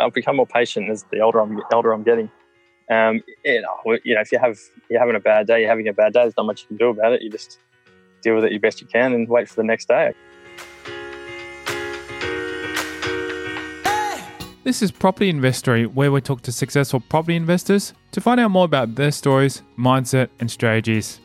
I've become more patient as the older I'm older I'm getting. Um, you know, you know, if you have you're having a bad day, you're having a bad day. There's not much you can do about it. You just deal with it your best you can and wait for the next day. This is Property Investory, where we talk to successful property investors to find out more about their stories, mindset, and strategies.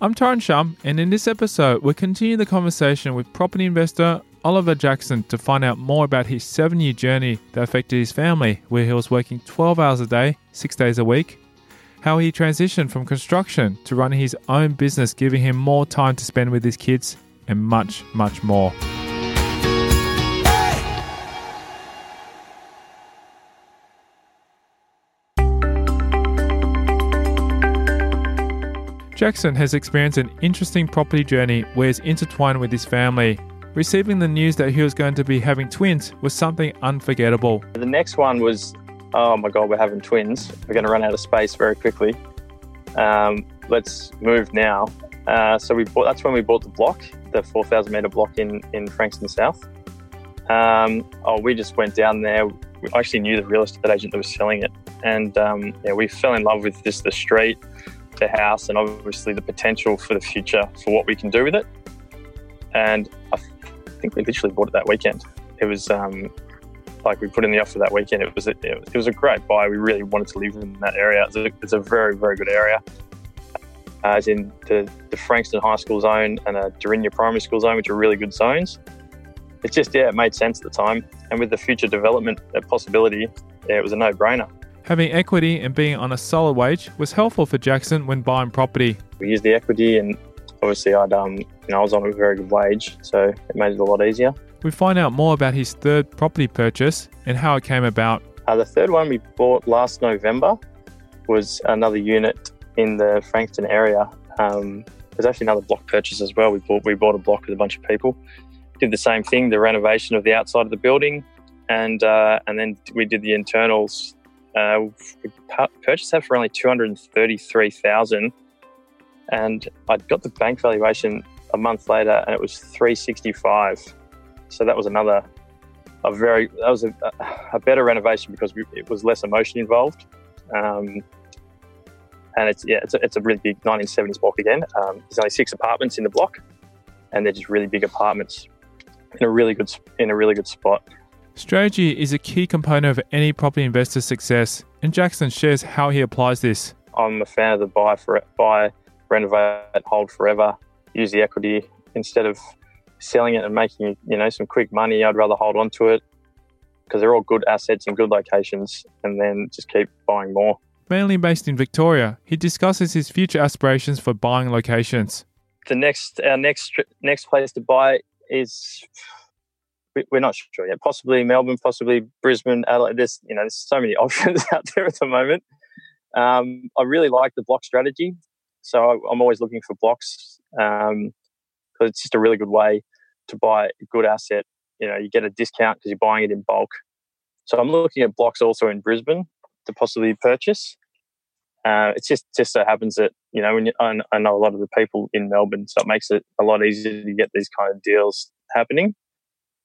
I'm Tyrone Shum, and in this episode, we continue the conversation with property investor Oliver Jackson to find out more about his seven year journey that affected his family, where he was working 12 hours a day, six days a week, how he transitioned from construction to running his own business, giving him more time to spend with his kids, and much, much more. Jackson has experienced an interesting property journey where he's intertwined with his family. Receiving the news that he was going to be having twins was something unforgettable. The next one was, oh my God, we're having twins. We're going to run out of space very quickly. Um, let's move now. Uh, so we bought, that's when we bought the block, the 4,000 metre block in, in Frankston South. Um, oh, we just went down there. We actually knew the real estate agent that was selling it. And um, yeah, we fell in love with just the street, the house, and obviously the potential for the future for what we can do with it. And I think we literally bought it that weekend. It was um, like we put in the offer that weekend. It was a, it was a great buy. We really wanted to live in that area. It's a, it's a very very good area. Uh, as in the, the Frankston High School zone and a Derinya Primary School zone, which are really good zones. It just yeah, it made sense at the time, and with the future development possibility, yeah, it was a no brainer. Having equity and being on a solid wage was helpful for Jackson when buying property. We used the equity, and obviously, I'd um, you know, I was on a very good wage, so it made it a lot easier. We find out more about his third property purchase and how it came about. Uh, the third one we bought last November was another unit in the Frankston area. Um, there's actually another block purchase as well. We bought we bought a block with a bunch of people. Did the same thing, the renovation of the outside of the building, and uh, and then we did the internals uh, we purchased that for only two hundred and thirty-three thousand, and I got the bank valuation a month later, and it was three sixty-five. So that was another a very that was a, a better renovation because it was less emotion involved. Um, and it's yeah, it's a, it's a really big 1970s block again. Um, there's only six apartments in the block, and they're just really big apartments in a really good in a really good spot. Strategy is a key component of any property investor's success, and Jackson shares how he applies this. I'm a fan of the buy for buy, renovate, hold forever, use the equity instead of selling it and making you know some quick money. I'd rather hold on to it because they're all good assets in good locations, and then just keep buying more. Mainly based in Victoria, he discusses his future aspirations for buying locations. The next our next next place to buy is we're not sure yet. Possibly Melbourne, possibly Brisbane, Adelaide. There's you know there's so many options out there at the moment. Um, I really like the block strategy, so I, am always looking for blocks because um, it's just a really good way to buy a good asset. You know, you get a discount because you're buying it in bulk. So I'm looking at blocks also in Brisbane to possibly purchase. Uh, it's just just so happens that you know when you, I, I know a lot of the people in Melbourne, so it makes it a lot easier to get these kind of deals happening.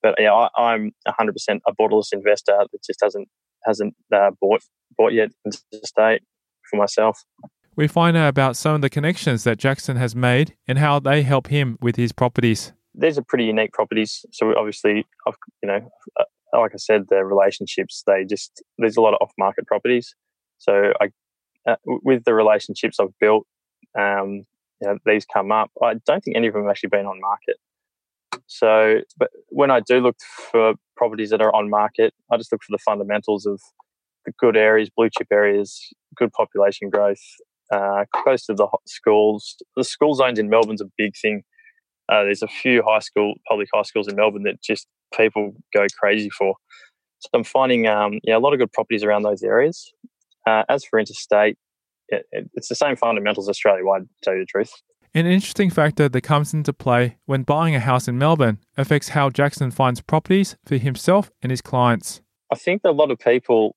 But yeah, I, am 100% a borderless investor that just hasn't hasn't uh, bought bought yet into the state for myself. We find out about some of the connections that Jackson has made and how they help him with his properties. These are pretty unique properties. So obviously, you know, uh, like I said, the relationships they just there's a lot of off market properties. So I, uh, with the relationships I've built, um, you know, these come up. I don't think any of them have actually been on market. So, but when I do look for properties that are on market, I just look for the fundamentals of the good areas, blue chip areas, good population growth, uh, close to the schools. The school zones in Melbourne's a big thing. Uh, there's a few high school, public high schools in Melbourne that just people go crazy for. So I'm finding, um, yeah, a lot of good properties around those areas. Uh, as for interstate, it, it, it's the same fundamentals Australia wide, to tell you the truth. An interesting factor that comes into play when buying a house in Melbourne affects how Jackson finds properties for himself and his clients. I think a lot of people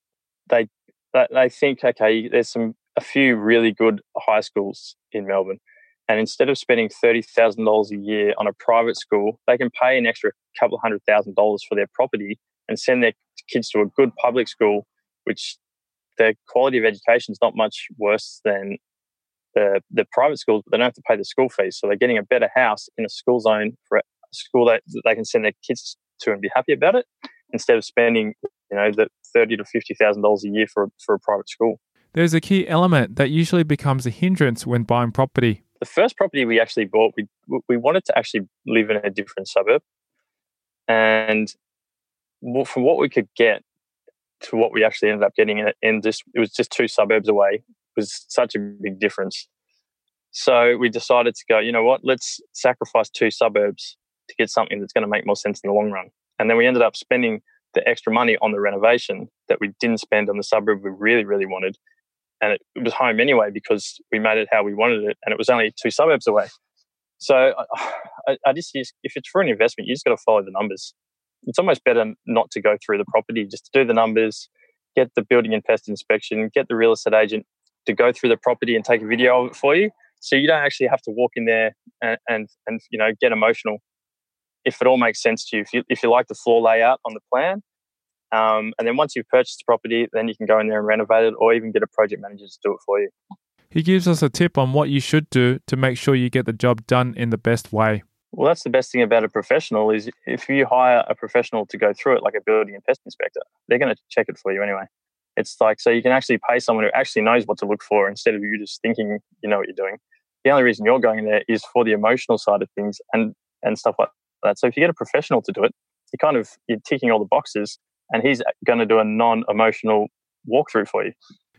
they they think okay, there's some a few really good high schools in Melbourne, And instead of spending $30,000 a year on a private school, they can pay an extra couple hundred thousand dollars for their property and send their kids to a good public school, which the quality of education is not much worse than the, the private schools, but they don't have to pay the school fees. So they're getting a better house in a school zone for a school that, that they can send their kids to and be happy about it instead of spending, you know, the thirty to fifty thousand dollars a year for for a private school. There's a key element that usually becomes a hindrance when buying property. The first property we actually bought, we we wanted to actually live in a different suburb, and from what we could get to what we actually ended up getting, and just it was just two suburbs away, was such a big difference. So we decided to go. You know what? Let's sacrifice two suburbs to get something that's going to make more sense in the long run. And then we ended up spending the extra money on the renovation that we didn't spend on the suburb we really, really wanted. And it was home anyway because we made it how we wanted it, and it was only two suburbs away. So I, I just, if it's for an investment, you just got to follow the numbers. It's almost better not to go through the property, just to do the numbers, get the building and pest inspection, get the real estate agent to go through the property and take a video of it for you, so you don't actually have to walk in there and and, and you know get emotional if it all makes sense to you. If you if you like the floor layout on the plan, um, and then once you've purchased the property, then you can go in there and renovate it, or even get a project manager to do it for you. He gives us a tip on what you should do to make sure you get the job done in the best way. Well, that's the best thing about a professional is if you hire a professional to go through it, like a building and pest inspector, they're going to check it for you anyway. It's like so you can actually pay someone who actually knows what to look for instead of you just thinking you know what you're doing. The only reason you're going there is for the emotional side of things and and stuff like that. So if you get a professional to do it, you kind of you're ticking all the boxes, and he's going to do a non-emotional walkthrough for you.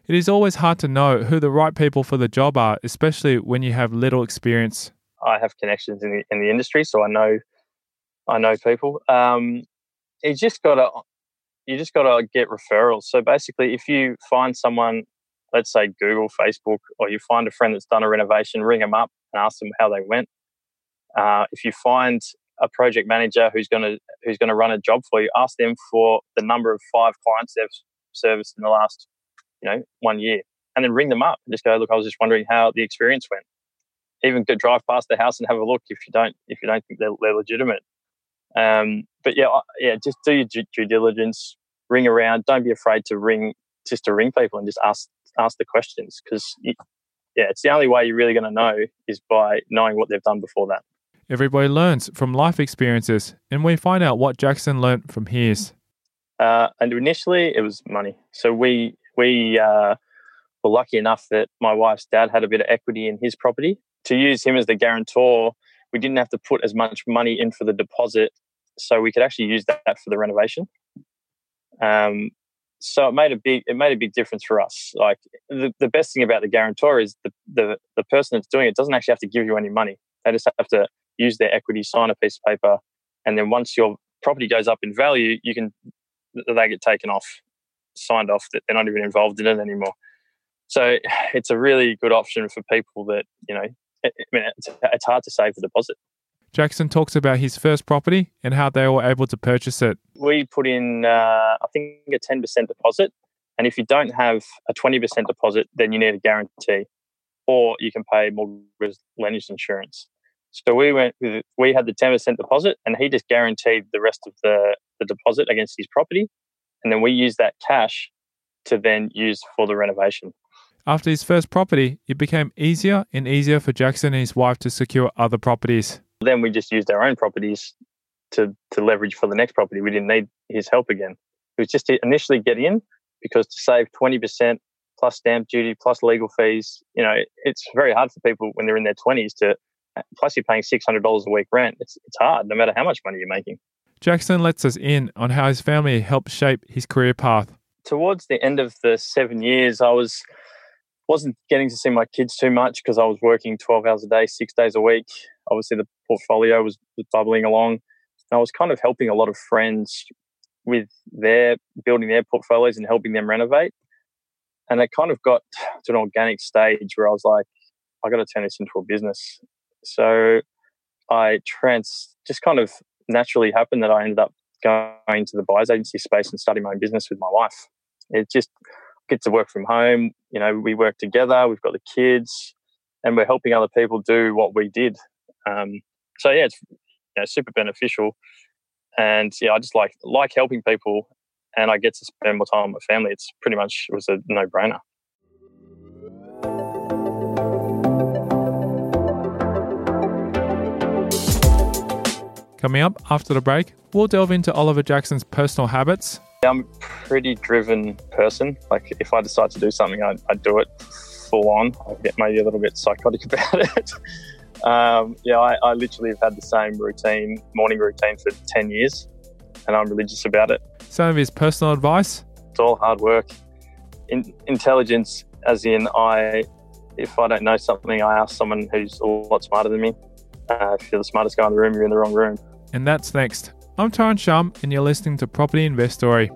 It is always hard to know who the right people for the job are, especially when you have little experience. I have connections in the in the industry, so I know I know people. Um, you just got to you just got to get referrals. So basically, if you find someone, let's say Google, Facebook, or you find a friend that's done a renovation, ring them up and ask them how they went. Uh, if you find a project manager who's going to who's going to run a job for you, ask them for the number of five clients they've serviced in the last, you know, one year, and then ring them up and just go, look, I was just wondering how the experience went. Even go drive past the house and have a look if you don't if you don't think they're, they're legitimate. Um, but yeah, yeah, just do your due, due diligence, ring around. Don't be afraid to ring just to ring people and just ask ask the questions because yeah, it's the only way you're really going to know is by knowing what they've done before that. Everybody learns from life experiences, and we find out what Jackson learned from his. Uh, and initially, it was money. So we we uh, were lucky enough that my wife's dad had a bit of equity in his property. To use him as the guarantor, we didn't have to put as much money in for the deposit, so we could actually use that for the renovation. Um, so it made a big it made a big difference for us. Like the, the best thing about the guarantor is the, the the person that's doing it doesn't actually have to give you any money. They just have to use their equity, sign a piece of paper, and then once your property goes up in value, you can they get taken off, signed off that they're not even involved in it anymore. So it's a really good option for people that you know. I mean, it's, it's hard to save the deposit. Jackson talks about his first property and how they were able to purchase it. We put in, uh, I think, a 10% deposit. And if you don't have a 20% deposit, then you need a guarantee or you can pay mortgage lenders insurance. So we went with, we had the 10% deposit and he just guaranteed the rest of the, the deposit against his property. And then we used that cash to then use for the renovation. After his first property, it became easier and easier for Jackson and his wife to secure other properties. Then we just used our own properties to, to leverage for the next property. We didn't need his help again. It was just to initially get in because to save 20% plus stamp duty plus legal fees, you know, it's very hard for people when they're in their 20s to plus you're paying $600 a week rent. It's, it's hard no matter how much money you're making. Jackson lets us in on how his family helped shape his career path. Towards the end of the seven years, I was wasn't getting to see my kids too much because I was working 12 hours a day, six days a week. Obviously, the portfolio was, was bubbling along. And I was kind of helping a lot of friends with their building their portfolios and helping them renovate. And it kind of got to an organic stage where I was like, I got to turn this into a business. So I trans just kind of naturally happened that I ended up going to the buyers agency space and starting my own business with my wife. It just get to work from home. You know, we work together. We've got the kids. and we're helping other people do what we did. Um, so yeah, it's you know, super beneficial, and yeah, I just like like helping people, and I get to spend more time with my family. It's pretty much it was a no brainer. Coming up after the break, we'll delve into Oliver Jackson's personal habits. I'm a pretty driven person. Like if I decide to do something, I, I do it full on. I get maybe a little bit psychotic about it. um, yeah, I, I literally have had the same routine, morning routine for 10 years, and I'm religious about it. Some of his personal advice It's all hard work. In, intelligence, as in, I if I don't know something, I ask someone who's a lot smarter than me. Uh, if you're the smartest guy in the room, you're in the wrong room. And that's next. I'm Tyrone Shum, and you're listening to Property Investory.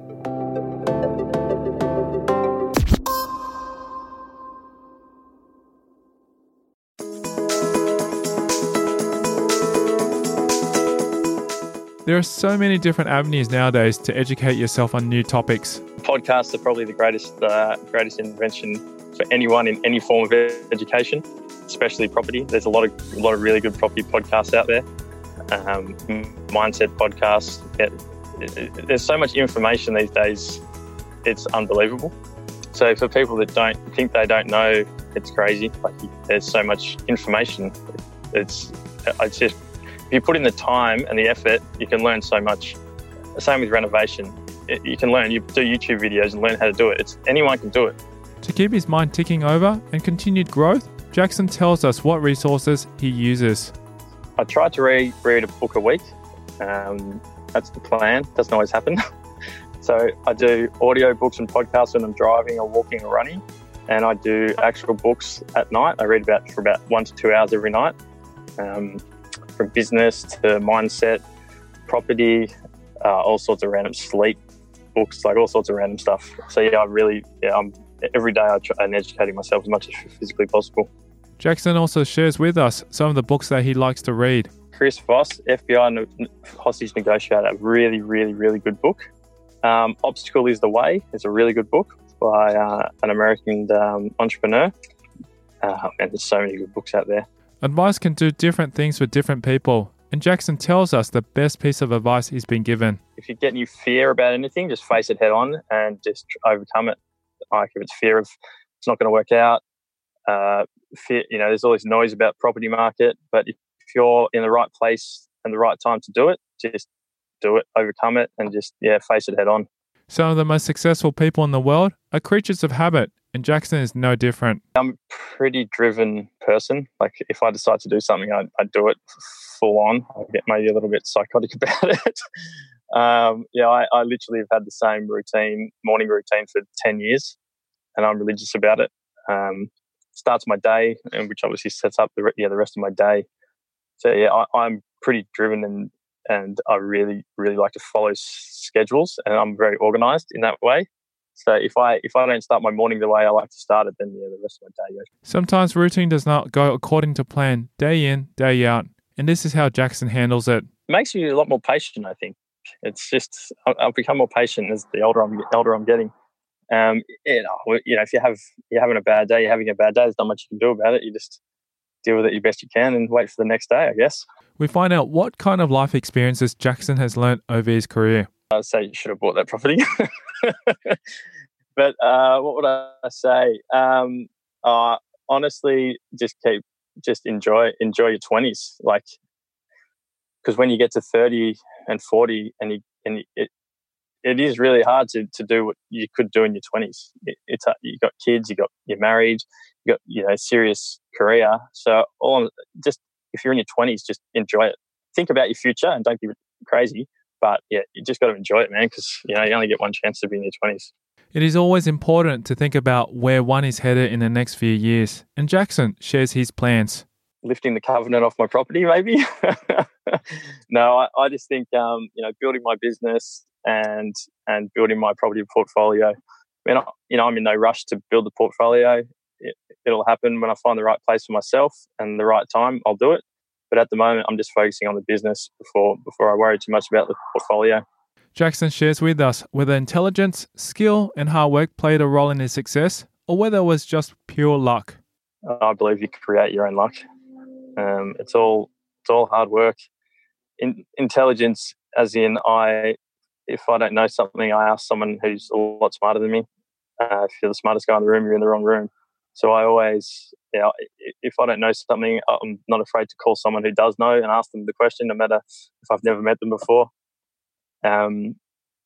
There are so many different avenues nowadays to educate yourself on new topics. Podcasts are probably the greatest uh, greatest invention for anyone in any form of education, especially property. There's a lot of a lot of really good property podcasts out there. Um, mindset podcasts. There's so much information these days. It's unbelievable. So for people that don't think they don't know, it's crazy. Like there's so much information. It's it's just if you put in the time and the effort, you can learn so much. Same with renovation. You can learn. You do YouTube videos and learn how to do it. It's anyone can do it. To keep his mind ticking over and continued growth, Jackson tells us what resources he uses. I try to read read a book a week. Um, that's the plan. Doesn't always happen. so I do audio books and podcasts when I'm driving or walking or running, and I do actual books at night. I read about for about one to two hours every night, um, from business to mindset, property, uh, all sorts of random sleep books, like all sorts of random stuff. So yeah, I really yeah, I'm every day I try and educating myself as much as physically possible. Jackson also shares with us some of the books that he likes to read. Chris Voss, FBI Hostage Negotiator, really, really, really good book. Um, Obstacle is the Way is a really good book by uh, an American um, entrepreneur. Uh, and there's so many good books out there. Advice can do different things for different people, and Jackson tells us the best piece of advice he's been given. If you get any fear about anything, just face it head on and just overcome it. Like if it's fear of it's not going to work out, uh, fear, you know, there's all this noise about property market, but if you're in the right place and the right time to do it, just do it, overcome it, and just yeah, face it head on. Some of the most successful people in the world are creatures of habit, and Jackson is no different. I'm a pretty driven person. Like if I decide to do something, I, I do it full on. I get maybe a little bit psychotic about it. um, yeah, I, I literally have had the same routine, morning routine for 10 years, and I'm religious about it. Um, starts my day, and which obviously sets up the, re- yeah, the rest of my day. So yeah, I, I'm pretty driven and and I really, really like to follow s- schedules, and I'm very organized in that way. So if I if I don't start my morning the way I like to start it, then yeah, the rest of my day goes. Sometimes routine does not go according to plan day in, day out, and this is how Jackson handles it. makes you a lot more patient. I think it's just I- I've become more patient as the older I'm older I'm getting. Um, you know, you know, if you have you're having a bad day, you're having a bad day. There's not much you can do about it. You just deal with it your best you can and wait for the next day. I guess. We find out what kind of life experiences Jackson has learnt over his career. I'd say you should have bought that property. but uh, what would I say? Um, uh, honestly, just keep, just enjoy, enjoy your twenties. Like, because when you get to thirty and forty, and you and you, it, it is really hard to, to do what you could do in your twenties. It, it's uh, you got kids, you got you're married, you got you know serious career. So all just if you're in your twenties, just enjoy it. Think about your future and don't get crazy. But yeah, you just got to enjoy it, man, because you know you only get one chance to be in your twenties. It is always important to think about where one is headed in the next few years, and Jackson shares his plans. Lifting the covenant off my property, maybe. no, I, I just think um, you know building my business and and building my property portfolio. I mean, I, you know, I'm in no rush to build the portfolio. It, it'll happen when I find the right place for myself and the right time. I'll do it. But at the moment, I'm just focusing on the business before before I worry too much about the portfolio. Jackson shares with us whether intelligence, skill, and hard work played a role in his success, or whether it was just pure luck. I believe you create your own luck. Um, it's all it's all hard work. In, intelligence, as in I, if I don't know something, I ask someone who's a lot smarter than me. Uh, if you're the smartest guy in the room, you're in the wrong room. So I always, you know, if I don't know something, I'm not afraid to call someone who does know and ask them the question, no matter if I've never met them before. Um,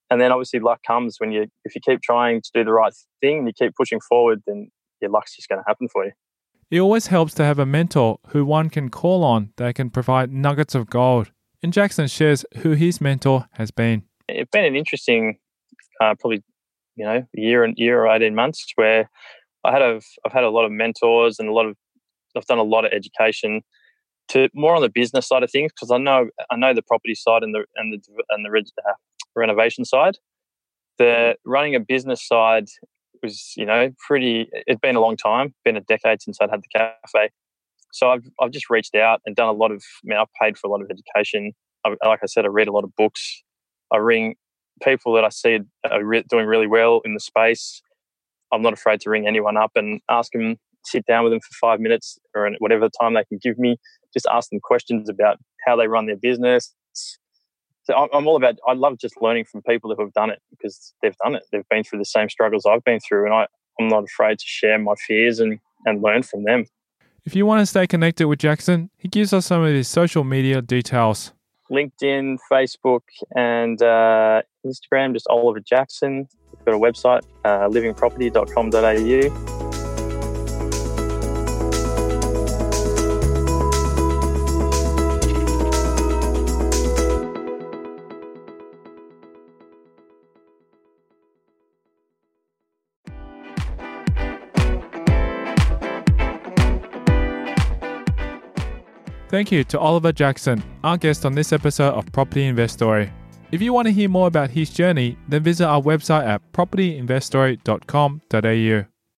and then obviously luck comes when you, if you keep trying to do the right thing and you keep pushing forward, then your luck's just going to happen for you. It always helps to have a mentor who one can call on that can provide nuggets of gold. And Jackson shares who his mentor has been. It's been an interesting, uh, probably, you know, year and year or eighteen months where I had a, I've had a lot of mentors and a lot of I've done a lot of education to more on the business side of things because I know I know the property side and the and the and the uh, renovation side. The running a business side was you know pretty. It's been a long time, been a decade since I'd had the cafe. So I've I've just reached out and done a lot of. I mean, I've paid for a lot of education. I, like I said, I read a lot of books. I ring people that I see are re- doing really well in the space I'm not afraid to ring anyone up and ask them, sit down with them for five minutes or whatever time they can give me, just ask them questions about how they run their business. So I'm all about, I love just learning from people who have done it because they've done it. They've been through the same struggles I've been through, and I, I'm not afraid to share my fears and, and learn from them. If you want to stay connected with Jackson, he gives us some of his social media details. LinkedIn, Facebook, and uh, Instagram, just Oliver Jackson. We've got a website, uh, livingproperty.com.au. Thank you to Oliver Jackson, our guest on this episode of Property Investory. If you want to hear more about his journey, then visit our website at propertyinvestory.com.au.